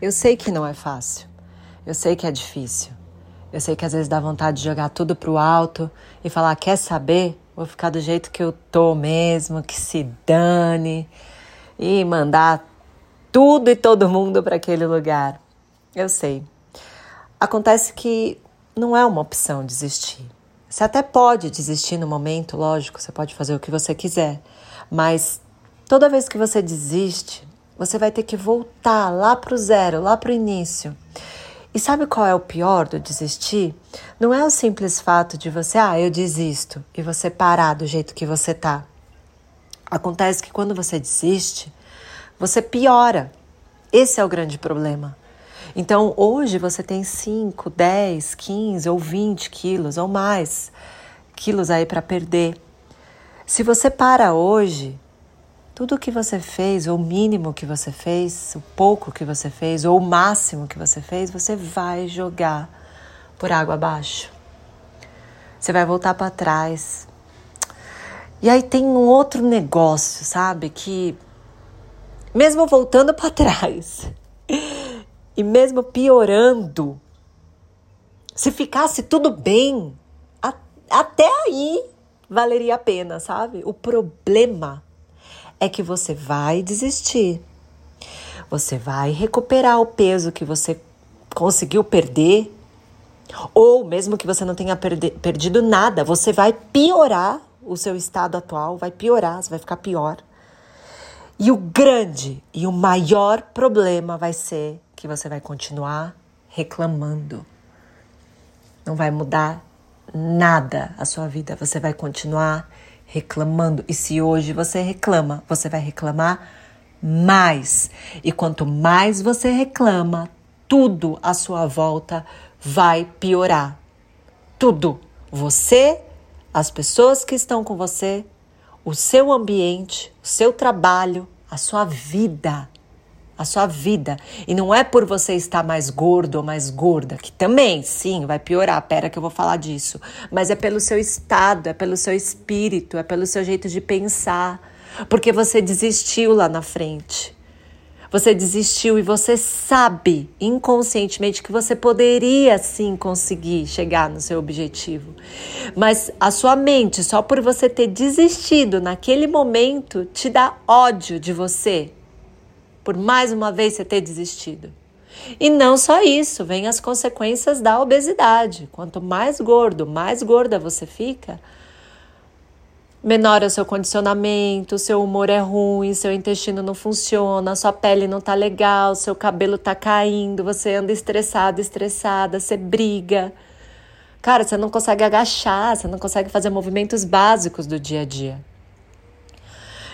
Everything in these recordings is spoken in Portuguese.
Eu sei que não é fácil. Eu sei que é difícil. Eu sei que às vezes dá vontade de jogar tudo pro alto e falar: quer saber? Vou ficar do jeito que eu tô mesmo, que se dane, e mandar tudo e todo mundo para aquele lugar. Eu sei. Acontece que não é uma opção desistir. Você até pode desistir no momento, lógico, você pode fazer o que você quiser, mas toda vez que você desiste, você vai ter que voltar lá para o zero, lá para o início. E sabe qual é o pior do desistir? Não é o simples fato de você, ah, eu desisto, e você parar do jeito que você tá. Acontece que quando você desiste, você piora. Esse é o grande problema. Então, hoje você tem 5, 10, 15 ou 20 quilos ou mais quilos aí para perder. Se você para hoje, tudo o que você fez, ou o mínimo que você fez, o pouco que você fez, ou o máximo que você fez, você vai jogar por água abaixo. Você vai voltar para trás. E aí tem um outro negócio, sabe? Que mesmo voltando para trás e mesmo piorando, se ficasse tudo bem, a, até aí valeria a pena, sabe? O problema é que você vai desistir. Você vai recuperar o peso que você conseguiu perder, ou mesmo que você não tenha perde perdido nada, você vai piorar o seu estado atual, vai piorar, você vai ficar pior. E o grande e o maior problema vai ser que você vai continuar reclamando. Não vai mudar nada a sua vida, você vai continuar reclamando. E se hoje você reclama, você vai reclamar mais. E quanto mais você reclama, tudo à sua volta vai piorar. Tudo. Você, as pessoas que estão com você, o seu ambiente, o seu trabalho, a sua vida. A sua vida. E não é por você estar mais gordo ou mais gorda, que também, sim, vai piorar. Pera que eu vou falar disso. Mas é pelo seu estado, é pelo seu espírito, é pelo seu jeito de pensar. Porque você desistiu lá na frente. Você desistiu e você sabe inconscientemente que você poderia sim conseguir chegar no seu objetivo. Mas a sua mente, só por você ter desistido naquele momento, te dá ódio de você. Por mais uma vez você ter desistido. E não só isso, vem as consequências da obesidade. Quanto mais gordo, mais gorda você fica, menor é o seu condicionamento, seu humor é ruim, seu intestino não funciona, sua pele não tá legal, seu cabelo tá caindo, você anda estressado, estressada, você briga. Cara, você não consegue agachar, você não consegue fazer movimentos básicos do dia a dia.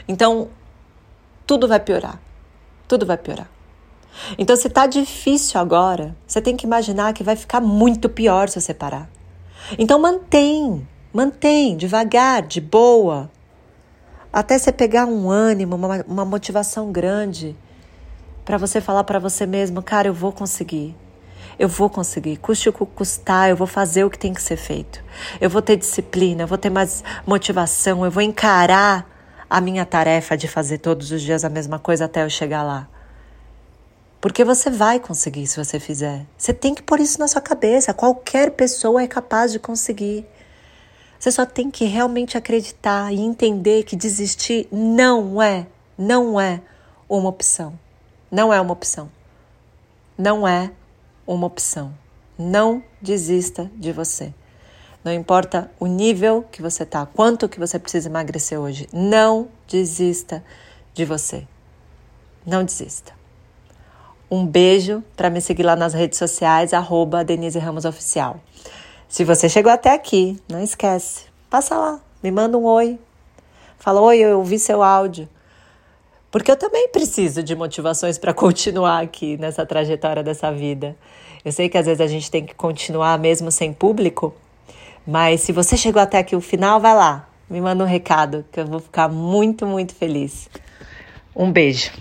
Então, tudo vai piorar. Tudo vai piorar. Então, se tá difícil agora, você tem que imaginar que vai ficar muito pior se você parar. Então, mantém Mantém devagar, de boa, até você pegar um ânimo, uma, uma motivação grande para você falar para você mesmo, cara, eu vou conseguir. Eu vou conseguir, custe o que custar, eu vou fazer o que tem que ser feito. Eu vou ter disciplina, eu vou ter mais motivação, eu vou encarar a minha tarefa de fazer todos os dias a mesma coisa até eu chegar lá. Porque você vai conseguir se você fizer. Você tem que pôr isso na sua cabeça. Qualquer pessoa é capaz de conseguir. Você só tem que realmente acreditar e entender que desistir não é, não é uma opção. Não é uma opção. Não é uma opção. Não desista de você. Não importa o nível que você tá, quanto que você precisa emagrecer hoje, não desista de você. Não desista. Um beijo para me seguir lá nas redes sociais, arroba Denise Ramos Oficial. Se você chegou até aqui, não esquece, passa lá, me manda um oi. Fala, oi, eu ouvi seu áudio. Porque eu também preciso de motivações para continuar aqui nessa trajetória dessa vida. Eu sei que às vezes a gente tem que continuar mesmo sem público, mas se você chegou até aqui o final, vai lá, me manda um recado que eu vou ficar muito, muito feliz. Um beijo.